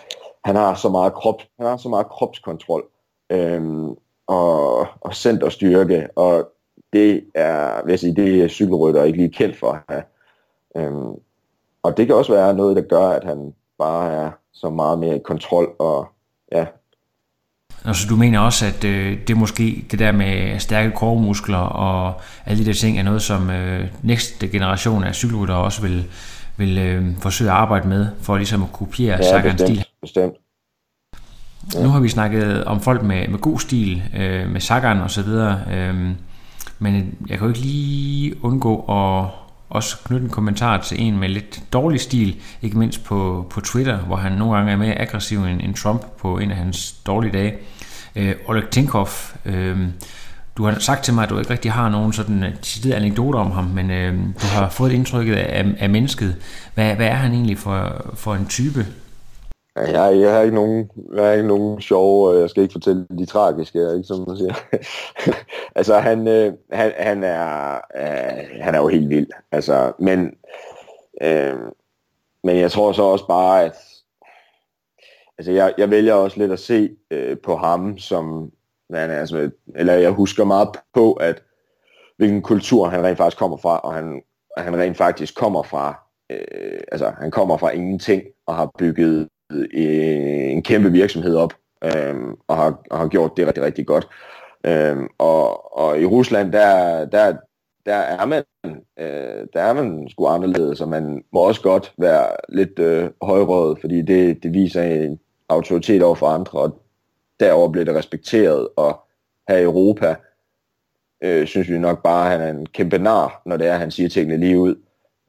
han har så meget, krop, han har så meget kropskontrol, øhm, og, og centerstyrke, og det er, vil jeg sige, det er cykelrytter ikke lige kendt for at have. Øhm, og det kan også være noget, der gør, at han bare er så meget mere i kontrol og ja. Altså du mener også, at øh, det måske det der med stærke kormuskler og alle de der ting er noget, som øh, næste generation af cykelryttere også vil, vil øh, forsøge at arbejde med, for ligesom at kopiere ja, Sagan's stil. bestemt. Ja. Nu har vi snakket om folk med, med god stil, øh, med Sagan og så videre, øh, men jeg kan jo ikke lige undgå at også knytte en kommentar til en med lidt dårlig stil, ikke mindst på, på Twitter, hvor han nogle gange er mere aggressiv end, end Trump på en af hans dårlige dage. Øh, Oleg Tinkov, øh, du har sagt til mig, at du ikke rigtig har nogen sådan øh, anekdoter om ham, men øh, du har fået et af, af mennesket. Hvad, hvad er han egentlig for, for en type? Jeg, jeg har ikke nogen, jeg har ikke nogen sjove, og jeg skal ikke fortælle de tragiske, ikke, som man siger. altså, han, øh, han, han, er, øh, han er jo helt vild. Altså, men, øh, men jeg tror så også bare, at altså, jeg, jeg vælger også lidt at se øh, på ham som, han er, altså, eller jeg husker meget på, at hvilken kultur han rent faktisk kommer fra, og han, han rent faktisk kommer fra, øh, altså han kommer fra ingenting, og har bygget øh, en kæmpe virksomhed op, øh, og, har, og har gjort det rigtig, rigtig godt. Øh, og, og i Rusland, der, der, der er man, øh, der er man sgu anderledes, og man må også godt være lidt øh, højrøget, fordi det, det viser en autoritet over for andre, og derover bliver det respekteret, og her i Europa øh, synes vi nok bare, at han er en kæmpe nar, når det er, at han siger tingene lige ud.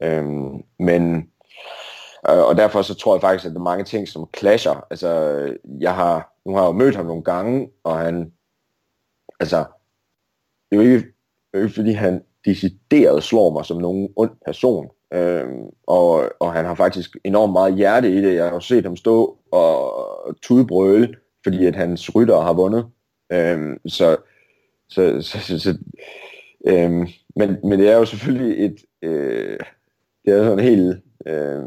Øhm, men Øh, og derfor så tror jeg faktisk, at der er mange ting, som clasher. Altså, jeg har, nu har jeg jo mødt ham nogle gange, og han, altså, det er jo ikke, ikke fordi han decideret slår mig som nogen ond person. Øhm, og, og han har faktisk enormt meget hjerte i det. Jeg har jo set ham stå og tudbrøle, fordi at hans rytter har vundet. Øhm, så, så, så, så, så øhm, men, men det er jo selvfølgelig et, øh, det er sådan helt, øh,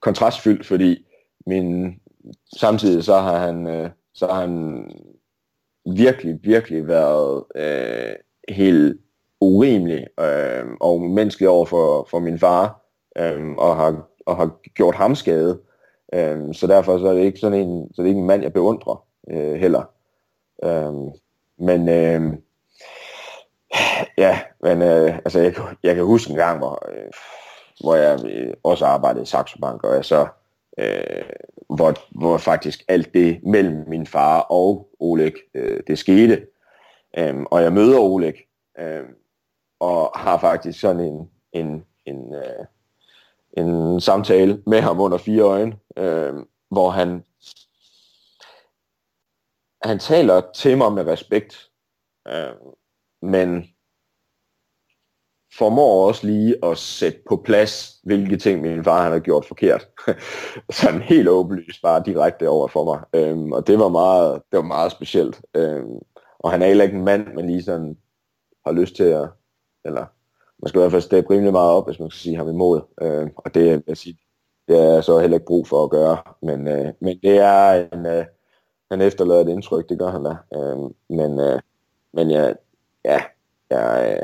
kontrastfyldt, fordi min, samtidig så har han, øh, så har han virkelig, virkelig været øh, helt urimelig øh, og menneskelig over for, for min far, øh, og, har, og har gjort ham skade. Øh, så derfor så er det ikke sådan en, så det er ikke en mand, jeg beundrer øh, heller. Øhm, men øh, ja, men øh, altså jeg, jeg kan huske en gang, hvor øh, hvor jeg øh, også arbejdede i Saxo Bank, og jeg så, øh, hvor, hvor faktisk alt det mellem min far og Oleg, øh, det skete. Øhm, og jeg møder Oleg, øh, og har faktisk sådan en, en, en, øh, en samtale med ham under fire øjne, øh, hvor han, han taler til mig med respekt, øh, men formår også lige at sætte på plads, hvilke ting min far han har gjort forkert. Sådan helt åbenlyst bare direkte over for mig. Øhm, og det var meget, det var meget specielt. Øhm, og han er heller ikke en mand, man lige sådan har lyst til at, eller man skal i hvert fald steppe rimelig meget op, hvis man skal sige ham imod. Øhm, og det, jeg siger, det er så heller ikke brug for at gøre. Men, øh, men det er en, øh, han efterlader et indtryk, det gør han da. Øhm, men, øh, men ja, ja, jeg,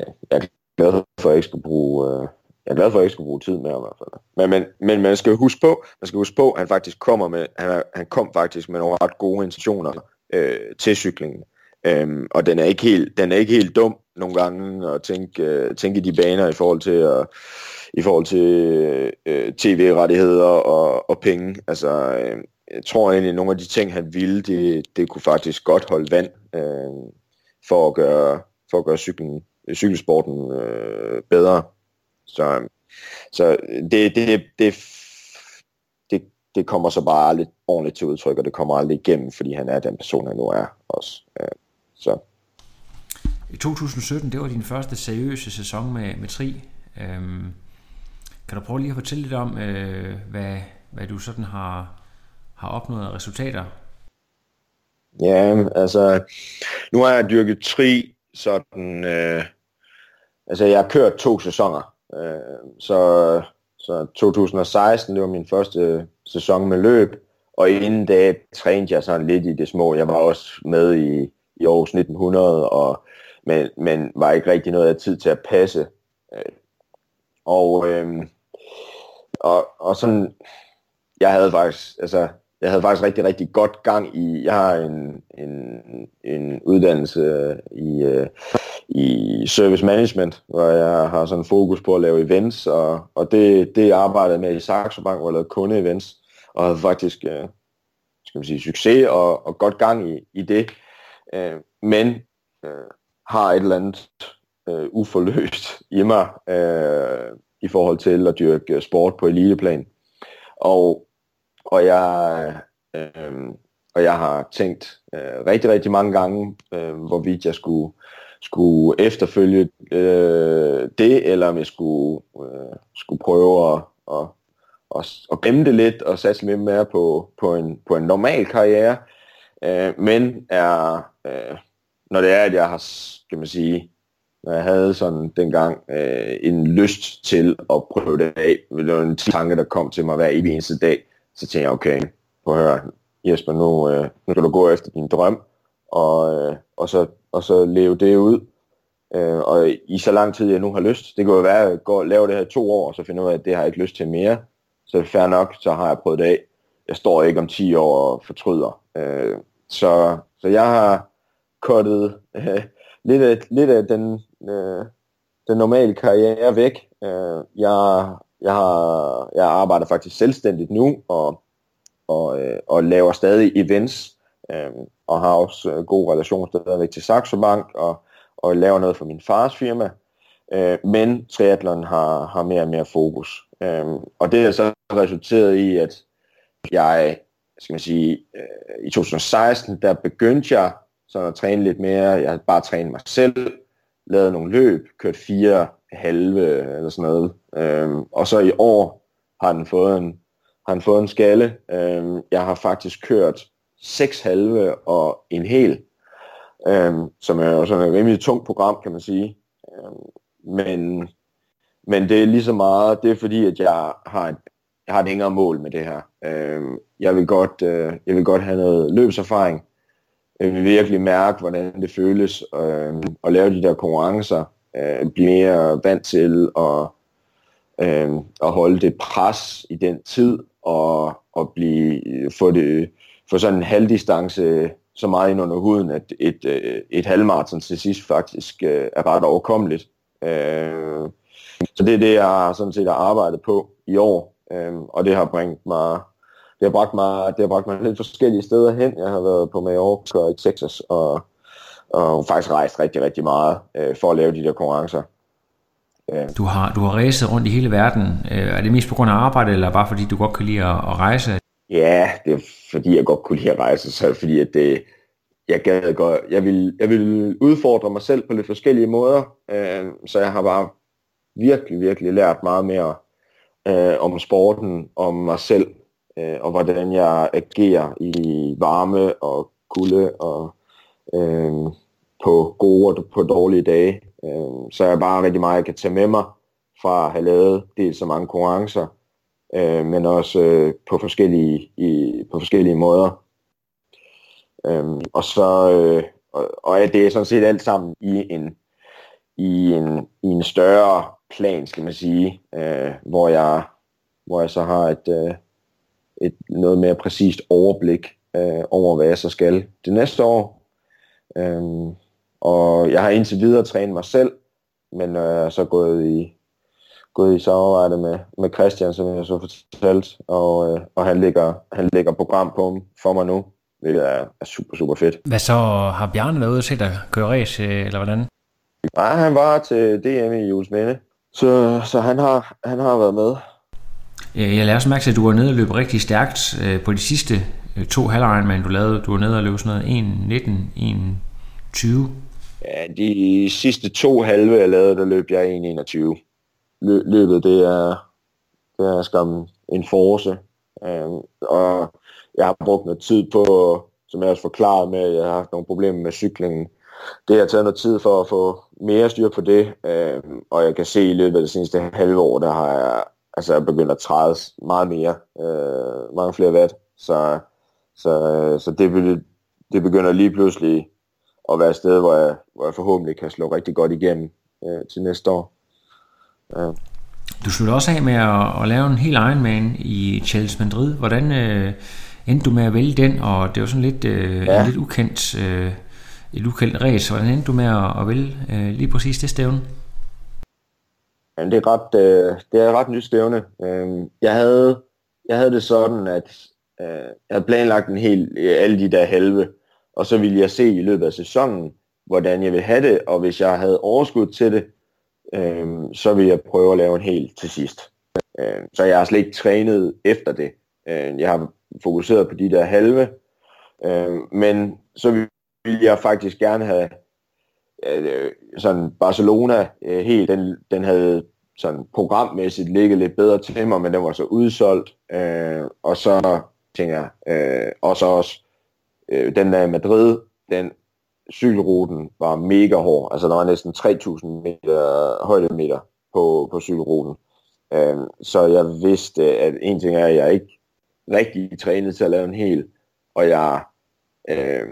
øh, jeg er glad for, at jeg ikke skulle bruge, øh, jeg er glad for, at jeg ikke skulle bruge tid med ham i hvert fald. Men, men, men man skal huske på, man skal huske på, at han faktisk kommer med, han, han kom faktisk med nogle ret gode intentioner øh, til cyklingen. Øhm, og den er, ikke helt, den er ikke helt dum nogle gange at tænke, øh, tænke de baner i forhold til at, i forhold til øh, øh tv-rettigheder og, og penge. Altså, øh, jeg tror egentlig, at nogle af de ting, han ville, det, det kunne faktisk godt holde vand øh, for, at gøre, for at gøre cyklen cykelsporten øh, bedre. Så, så det, det, det, det, det kommer så bare aldrig ordentligt til udtryk, og det kommer aldrig igennem, fordi han er den person, han nu er også. Øh, så. I 2017, det var din første seriøse sæson med, med Tri. Øhm, kan du prøve lige at fortælle lidt om, øh, hvad, hvad du sådan har, har opnået af resultater? Ja, altså, nu har jeg dyrket Tri sådan, øh, altså jeg har kørt to sæsoner, øh, så, så 2016, det var min første sæson med løb, og inden da trænede jeg sådan lidt i det små. Jeg var også med i, i Aarhus 1900, og, men, men var ikke rigtig noget af tid til at passe. Øh, og, øh, og, og sådan, jeg havde faktisk, altså, jeg havde faktisk rigtig, rigtig godt gang i, jeg har en, en, en uddannelse i, øh, i service management, hvor jeg har sådan fokus på at lave events, og, og det, det arbejdede med i Saxo Bank, hvor jeg lavede kunde-events, og havde faktisk, øh, skal man sige, succes og, og godt gang i, i det. Øh, men har et eller andet uforløst i mig i forhold til at dyrke sport på eliteplan. Og og jeg, øh, og jeg har tænkt øh, rigtig, rigtig mange gange, øh, hvorvidt jeg skulle, skulle efterfølge øh, det, eller om jeg skulle, øh, skulle prøve at, at, at, at gemme det lidt og satse lidt mere på, på, en, på en normal karriere. Øh, men er, øh, når det er, at jeg har, skal man sige, når jeg havde sådan dengang øh, en lyst til at prøve det af, det var en tanke, der kom til mig hver evig eneste dag, så tænkte jeg, okay, prøv at høre, Jesper, nu, øh, nu skal du gå efter din drøm, og, øh, og, så, og så leve det ud. Øh, og i så lang tid, jeg nu har lyst, det kan jo være, at jeg går og laver det her i to år, og så finder ud af, at det har jeg ikke lyst til mere. Så fair nok, så har jeg prøvet det af. Jeg står ikke om 10 år og fortryder. Øh, så, så jeg har kottet øh, lidt, af, lidt af den, øh, den normale karriere væk. Øh, jeg jeg, har, jeg arbejder faktisk selvstændigt nu, og, og, øh, og laver stadig events, øh, og har også øh, god relation stadigvæk til Saxo Bank, og, og laver noget for min fars firma. Øh, men triathlon har, har mere og mere fokus. Øh, og det har så resulteret i, at jeg, skal man sige, øh, i 2016, der begyndte jeg sådan at træne lidt mere. Jeg havde bare trænet mig selv, lavet nogle løb, kørt fire halve eller sådan noget. Øhm, og så i år har den fået en, har den fået en skalle. Øhm, jeg har faktisk kørt seks halve og en hel, øhm, som er jo sådan et rimelig tungt program, kan man sige. Øhm, men, men det er lige så meget, det er fordi, at jeg har et, jeg har et længere mål med det her. Øhm, jeg, vil godt, øh, jeg vil godt have noget løbserfaring. Jeg virkelig mærke, hvordan det føles øh, at lave de der konkurrencer øh, blive mere vant til at, øh, at holde det pres i den tid og, og blive, øh, få, det, få sådan en halvdistance så meget ind under huden, at et, øh, et halvmarathon til sidst faktisk øh, er ret overkommeligt. Øh, så det er det, jeg har sådan set arbejdet på i år, øh, og det har bringt mig det har bragt mig, det har bragt mig lidt forskellige steder hen. Jeg har været på Mallorca og i Texas og og faktisk rejst rigtig, rigtig meget øh, for at lave de der konkurrencer. Du har, du har rejset rundt i hele verden. Øh, er det mest på grund af arbejde, eller bare fordi du godt kan lide at, at rejse? Ja, det er fordi jeg godt kunne lide at rejse, så fordi at det, jeg gad godt, jeg vil, jeg vil udfordre mig selv på lidt forskellige måder, øh, så jeg har bare virkelig, virkelig lært meget mere øh, om sporten, om mig selv, øh, og hvordan jeg agerer i varme og kulde og øh, på gode og på dårlige dage. Øh, så er bare rigtig meget, jeg kan tage med mig fra at have lavet dels så mange konkurrencer, øh, men også øh, på, forskellige, i, på forskellige måder. Øh, og så øh, og, og det er sådan set alt sammen i en, i en, i en større plan, skal man sige, øh, hvor, jeg, hvor jeg så har et, øh, et noget mere præcist overblik øh, over, hvad jeg så skal det næste år, Øhm, og jeg har indtil videre trænet mig selv, men øh, så gået i, gået i samarbejde med, med Christian, som jeg så fortalt, og, øh, og han, lægger, han lægger program på for mig nu, hvilket er, er super, super fedt. Hvad så, har Bjarne været ude og se dig køre race, øh, eller hvordan? Nej, han var til DM i Jules Minde, så, så han, har, han har været med. Øh, jeg lader også mærke til, at du var nede og løb rigtig stærkt øh, på de sidste øh, to halvlejen, du lavede. Du var nede og løb sådan noget 1.19, 1.20. Ja, de sidste to halve, jeg lavede, der løb jeg 1.21. Løbet, det er, det er skam en force. Um, og jeg har brugt noget tid på, som jeg også forklaret med, at jeg har haft nogle problemer med cyklingen. Det har taget noget tid for at få mere styr på det, um, og jeg kan se i løbet af det seneste halve år, der har jeg altså jeg begyndt at træde meget mere, uh, mange flere watt. Så, så, så det, det begynder lige pludselig at være et sted, hvor jeg, hvor jeg forhåbentlig kan slå rigtig godt igennem uh, til næste år. Uh. Du slutter også af med at, at lave en helt Ironman i Chelsea Madrid. Hvordan øh, endte du med at vælge den? Og det var sådan lidt, øh, ja. lidt ukendt, øh, et ukendt race. Hvordan endte du med at, at vælge øh, lige præcis det stævne? Jamen, det er ret, øh, det er ret nyt. Øh, jeg, havde, jeg havde det sådan, at øh, jeg havde planlagt en hel, øh, alle de der halve, og så ville jeg se i løbet af sæsonen, hvordan jeg ville have det, og hvis jeg havde overskud til det, øh, så ville jeg prøve at lave en hel til sidst. Øh, så jeg har slet ikke trænet efter det. Øh, jeg har fokuseret på de der halve, øh, men så ville jeg faktisk gerne have øh, sådan Barcelona øh, helt, den, den havde sådan programmæssigt ligget lidt bedre til mig, men den var så udsolgt. Øh, og så tænker jeg, øh, og så også øh, den der i Madrid, den cykelruten var mega hård. Altså der var næsten 3.000 meter højdemeter på, på cykelruten. Øh, så jeg vidste, at en ting er, at jeg ikke rigtig trænet til at lave en hel, og jeg, øh,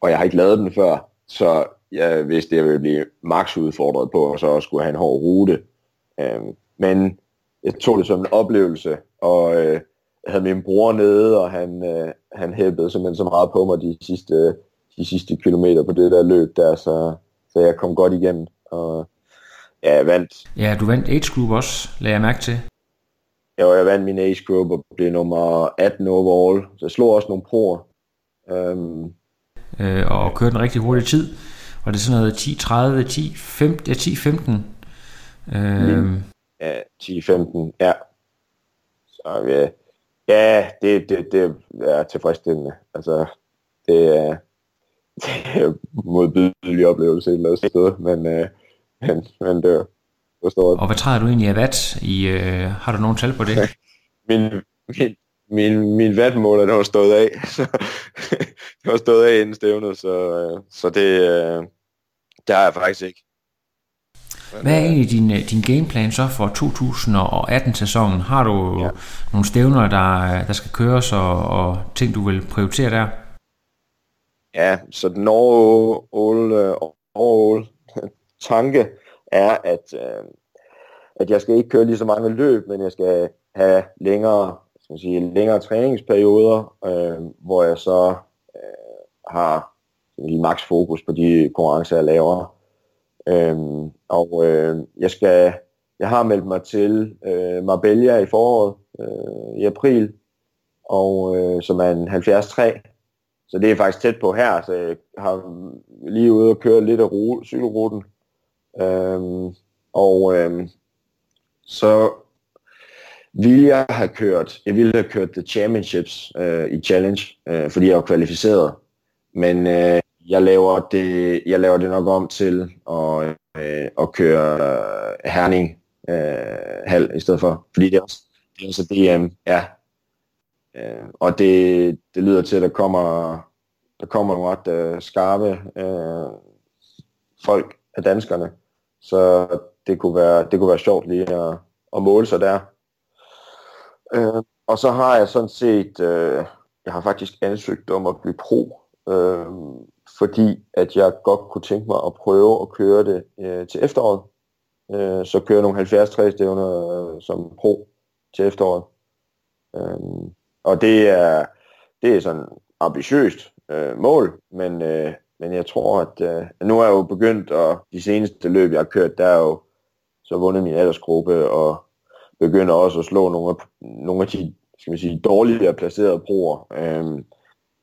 og jeg har ikke lavet den før, så jeg vidste, at jeg ville blive max udfordret på, og så også skulle have en hård rute. Øhm, men jeg tog det som en oplevelse, og øh, jeg havde min bror nede, og han, øh, han hæppede simpelthen så meget på mig de sidste de sidste kilometer på det der løb der, så, så jeg kom godt igennem, og ja, jeg vandt. Ja, du vandt age group også, lagde jeg mærke til. Ja, jeg vandt min age group og blev nummer 18 overall, så jeg slog også nogle proer. Um, øh, og kørte en rigtig hurtig tid. Var det sådan noget 10, 30, 10, 15, ja, 10, 15? Øhm. Ja, 10, 15, ja. Så ja, ja det, det, det er tilfredsstillende. Altså, det er, modbydelig oplevelse et eller andet sted, men, øh, men, men det var stort. Og hvad træder du egentlig af watt? I, øh, har du nogen tal på det? min, min, min, min wattmåler, den var stået af. det var stået af inden stævnet, så, øh, så det, øh, det har jeg faktisk ikke. Hvad er egentlig din, øh, din gameplan så for 2018-sæsonen? Har du ja. nogle stævner, der, der skal køres, og, og ting, du vil prioritere der? Ja, så den overall, overall tanke er, at, øh, at jeg skal ikke køre lige så mange løb, men jeg skal have længere, skal man sige, længere træningsperioder, øh, hvor jeg så øh, har sige, max fokus på de konkurrencer, jeg laver. Øhm, og øh, jeg skal jeg har meldt mig til øh, Marbella i foråret, øh, i april, og øh, som er en 73 så det er faktisk tæt på her, så jeg har lige ude og køre lidt af rute, cykelruten. Øhm, og øh, så ville jeg have kørt, jeg ville have kørt The Championships øh, i Challenge, øh, fordi jeg var kvalificeret. Men øh, jeg, laver det, jeg laver det nok om til at, øh, at køre Herning øh, halv i stedet for, fordi det er også, det er også DM, ja, Øh, og det, det lyder til, at der kommer, der kommer nogle ret øh, skarpe øh, folk af danskerne. Så det kunne være, det kunne være sjovt lige at, at måle sig der. Øh, og så har jeg sådan set, øh, jeg har faktisk ansøgt om at blive pro, øh, fordi at jeg godt kunne tænke mig at prøve at køre det øh, til efteråret. Øh, så køre nogle 70 stævner øh, som pro til efteråret. Øh, og det er, det er sådan ambitiøst øh, mål, men, øh, men jeg tror, at øh, nu er jeg jo begyndt, og de seneste løb, jeg har kørt, der er jo så vundet min aldersgruppe, og begynder også at slå nogle af, nogle af de skal man sige, dårligere placerede broer, øh,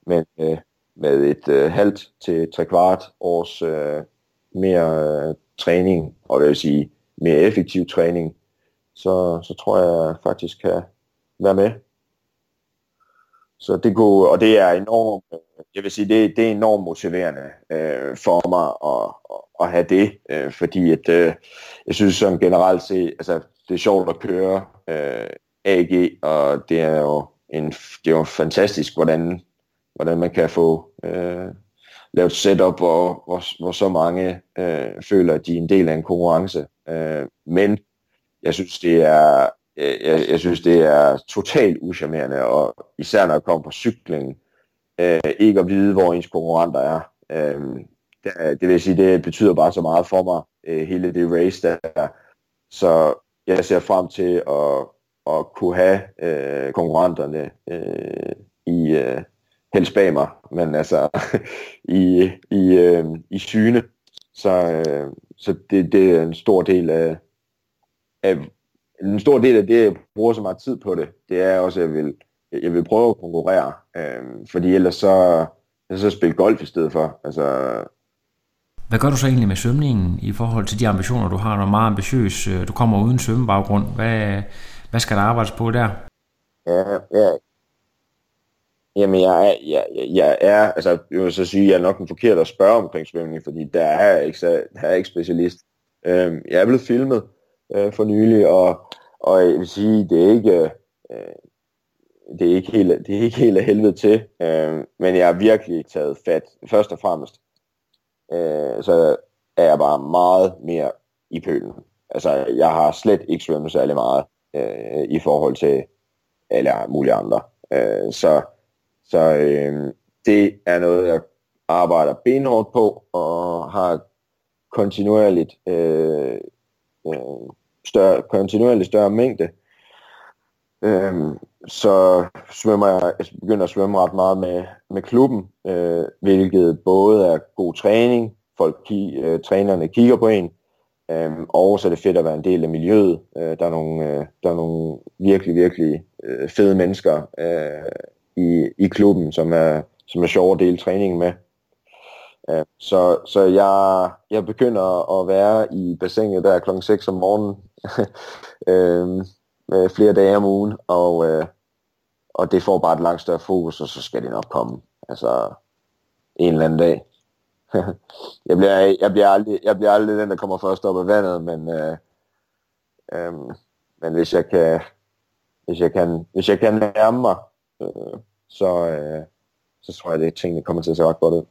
men øh, med et øh, halvt til tre kvart års øh, mere øh, træning, og det vil sige mere effektiv træning, så, så tror jeg, faktisk kan være med. Så det kunne, og det er enormt, jeg vil sige, det, det er enormt motiverende øh, for mig at, at, at have det, øh, fordi at, øh, jeg synes sådan generelt set, altså det er sjovt at køre øh, AG, og det er jo en, det er jo fantastisk, hvordan, hvordan man kan få øh, lavet setup, hvor, hvor, hvor så mange øh, føler, at de er en del af en konkurrence. Øh, men jeg synes, det er øh, jeg, jeg synes, det er totalt uschammerende, og især når jeg kommer på cykling, øh, ikke at vide, hvor ens konkurrenter er. Øh, det, det vil sige, det betyder bare så meget for mig, øh, hele det race der. Så jeg ser frem til at, at kunne have øh, konkurrenterne øh, i øh, helst bag mig, men altså i, i, øh, i syne. Så, øh, så det, det er en stor del af, af en stor del af det, jeg bruger så meget tid på det, det er også, at jeg vil, jeg vil prøve at konkurrere, øh, fordi ellers så, så spille golf i stedet for. Altså, hvad gør du så egentlig med svømningen i forhold til de ambitioner, du har? Du er meget ambitiøs. Øh, du kommer uden svømmebaggrund. Hvad, hvad skal der arbejdes på der? Ja, ja. Jamen, jeg er, jeg, jeg er, altså, jeg vil så sige, jeg er nok den forkerte at spørge omkring svømning, fordi der er ikke, der er ikke specialist. Øhm, jeg er blevet filmet øh, for nylig, og, og jeg vil sige, det er ikke, øh, det er ikke helt, det er ikke helt af helvede til, øh, men jeg har virkelig taget fat, først og fremmest, øh, så er jeg bare meget mere i pølen. Altså, jeg har slet ikke svømmet særlig meget øh, i forhold til alle mulige andre. Øh, så så øh, det er noget, jeg arbejder benhårdt på, og har kontinuerligt øh, øh, større, kontinuerligt større mængde. Øhm, så svømmer jeg, jeg begynder at svømme ret meget med, med klubben, øh, hvilket både er god træning, folk, øh, trænerne kigger på en, øh, og så er det fedt at være en del af miljøet. Øh, der, er nogle, øh, der er nogle virkelig, virkelig øh, fede mennesker øh, i, i klubben, som er, som er sjov at dele træningen med. Øh, så, så jeg, jeg begynder at være i bassinet der klokken 6 om morgenen, øh, med flere dage om ugen, og, øh, og det får bare et langt større fokus, og så skal det nok komme. Altså, en eller anden dag. jeg, bliver, jeg, bliver aldrig, jeg bliver aldrig den, der kommer først op af vandet, men, øh, øh, men hvis jeg kan, hvis jeg kan, hvis jeg kan nærme mig, øh, så, øh, så tror jeg, at tingene kommer til at se ret godt ud.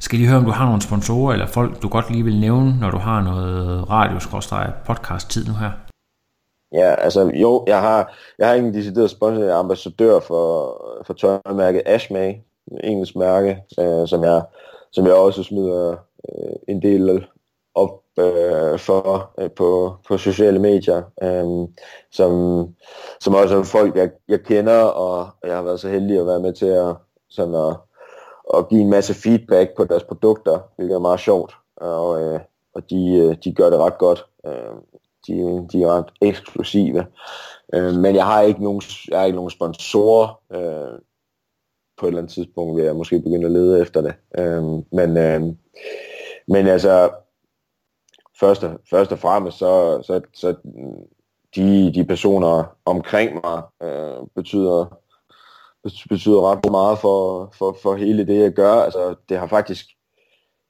Skal lige høre, om du har nogle sponsorer eller folk, du godt lige vil nævne, når du har noget radio podcast tid nu her? Ja, altså jo, jeg har, jeg har ikke en decideret sponsor, jeg er ambassadør for, for tøjmærket Ashmay, engelsk mærke, øh, som, jeg, som jeg også smider øh, en del op øh, for øh, på, på sociale medier, øh, som, som også er folk, jeg, jeg kender, og jeg har været så heldig at være med til at, sådan at at give en masse feedback på deres produkter, hvilket er meget sjovt. Og, øh, og de, øh, de gør det ret godt. Øh, de, de er ret eksklusive. Øh, men jeg har ikke nogen, jeg har ikke nogen sponsorer. Øh, på et eller andet tidspunkt vil jeg måske begynde at lede efter det. Øh, men, øh, men altså, først og, først og fremmest, så, så, så de, de personer omkring mig øh, betyder betyder ret meget for, for, for hele det, jeg gør. Altså, det har faktisk,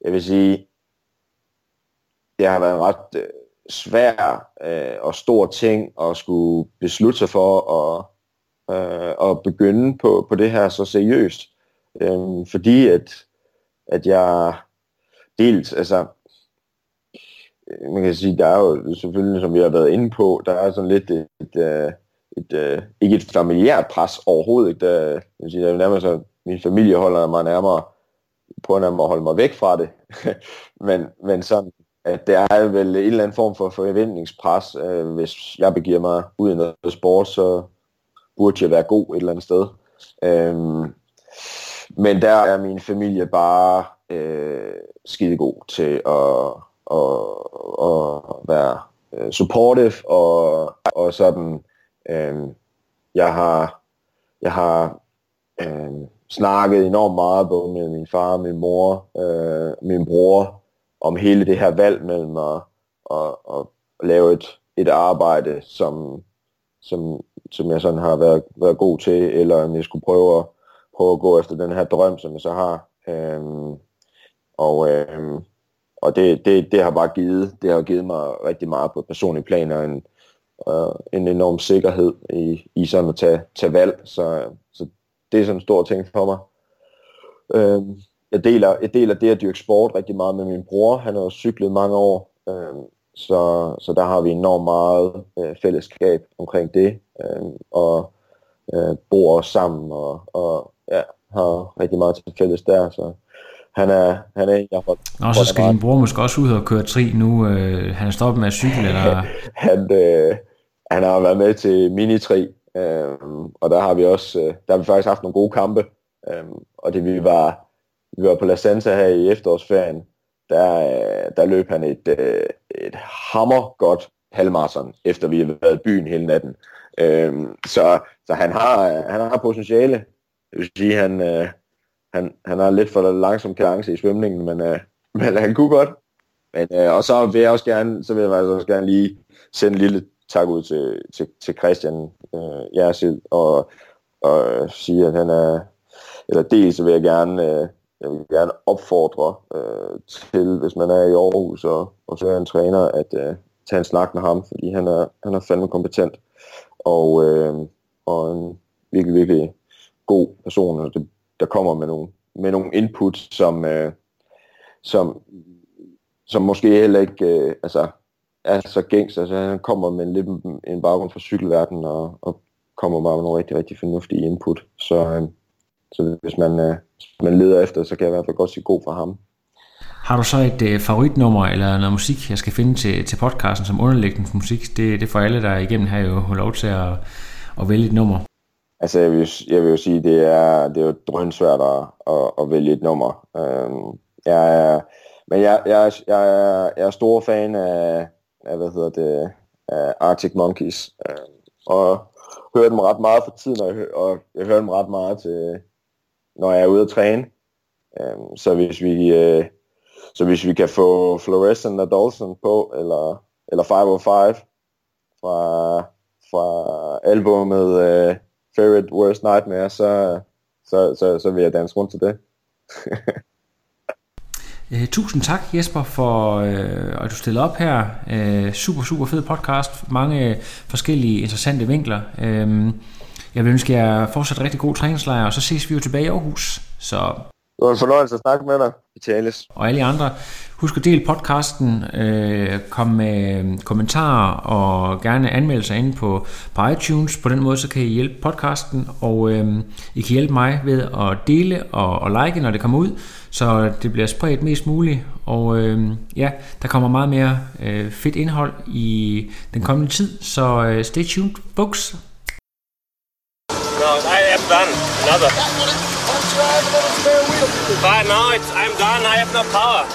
jeg vil sige, det har været en ret øh, svær øh, og stor ting at skulle beslutte sig for at, øh, at begynde på, på det her så seriøst. Øh, fordi at, at jeg dels, altså, Øh, man kan sige, der er jo selvfølgelig, som vi har været inde på, der er sådan lidt et, et, øh, et et, ikke et familiært pres overhovedet. Ikke? Det, jeg vil sige, det er nærmest, at min familie holder mig nærmere, på nærmere at holde mig væk fra det. men, men sådan, at det er vel en eller anden form for forventningspres. Øh, hvis jeg begiver mig ud i noget sport, så burde jeg være god et eller andet sted. Øhm, men der er min familie bare øh, skide god til at, og, og være øh, supportive og, og sådan Øh, jeg har, jeg har øh, snakket enormt meget både med min far, min mor, øh, min bror, om hele det her valg mellem at, at, at, at lave et, et arbejde, som, som, som jeg sådan har været, været god til, eller om jeg skulle prøve at, prøve at gå efter den her drøm, som jeg så har. Øhm, og øhm, og det, det, det har bare givet, det har givet mig rigtig meget på personlig plan, og en, øh, en enorm sikkerhed i, i sådan at tage, tage valg. Så, så det er sådan en stor ting for mig. Øh, jeg, deler, jeg deler det at dyrke sport rigtig meget med min bror. Han har jo cyklet mange år, øh, så, så der har vi enormt meget øh, fællesskab omkring det, øh, og øh, bor også sammen, og, og ja, har rigtig meget til fælles der. Så han er, han er en, jeg har Nå, så skal din bror måske også ud og køre tri nu. Øh, han er stoppet med at cykle, eller? han, øh, han har været med til mini-tri, øh, og der har vi også, øh, der har vi faktisk haft nogle gode kampe, øh, og det vi var, vi var på La Santa her i efterårsferien, der, øh, der løb han et, øh, et hammer godt halvmarathon, efter vi har været i byen hele natten. Øh, så, så han har, han har potentiale. Det vil sige, han, øh, han, han har lidt for langsom kadence i svømningen, men, øh, men han kunne godt. Men, øh, og så vil jeg også gerne, så vil jeg også gerne lige sende en lille tak ud til, til, til Christian øh, Jersild, og, og sige, at han er, eller dels så vil jeg gerne, øh, jeg vil gerne opfordre øh, til, hvis man er i Aarhus og, og så er en træner, at øh, tage en snak med ham, fordi han er, han er fandme kompetent og, øh, og en virkelig, virkelig god person, og det der kommer med nogle, med nogle input, som, øh, som, som måske heller ikke øh, altså, er så gængs. Altså, han kommer med en, lidt en baggrund fra cykelverdenen og, og kommer med nogle rigtig, rigtig fornuftige input. Så, øh, så hvis man, øh, man leder efter, så kan jeg i hvert fald godt sige god for ham. Har du så et øh, favoritnummer eller noget musik, jeg skal finde til, til podcasten som underlæggende musik? Det, det får alle, der igennem her jo lov til at, at vælge et nummer. Altså, jeg vil, jeg vil jo sige, det er, det er jo drønsvært at, at, at vælge et nummer. Øhm, jeg er, men jeg, jeg, jeg, er, jeg er stor fan af, af, hvad hedder det, af Arctic Monkeys. Øhm, og hører dem ret meget for tiden, og jeg, og jeg hører dem ret meget til, når jeg er ude at træne. Øhm, så hvis vi, øh, så hvis vi kan få Fluorescent og Dawson på, eller, eller 505 fra, fra albumet øh, favorite worst nightmare, så, så, så, så vil jeg danse rundt til det. Uh, tusind tak Jesper for øh, at du stillede op her. Øh, super, super fed podcast. Mange forskellige interessante vinkler. Øh, jeg vil ønske jer fortsat rigtig god træningslejr, og så ses vi jo tilbage i Aarhus. Så det var en fornøjelse at snakke med dig, Vitalis. Og alle andre. Husk at dele podcasten, øh, kom med kommentarer og gerne anmeldelser inde på, på iTunes. På den måde så kan I hjælpe podcasten, og øh, I kan hjælpe mig ved at dele og, og like, når det kommer ud, så det bliver spredt mest muligt. Og øh, ja, der kommer meget mere øh, fedt indhold i den kommende tid, så øh, stay tuned, folks. No, I am done. Another. But now it's, I'm done. I have no power.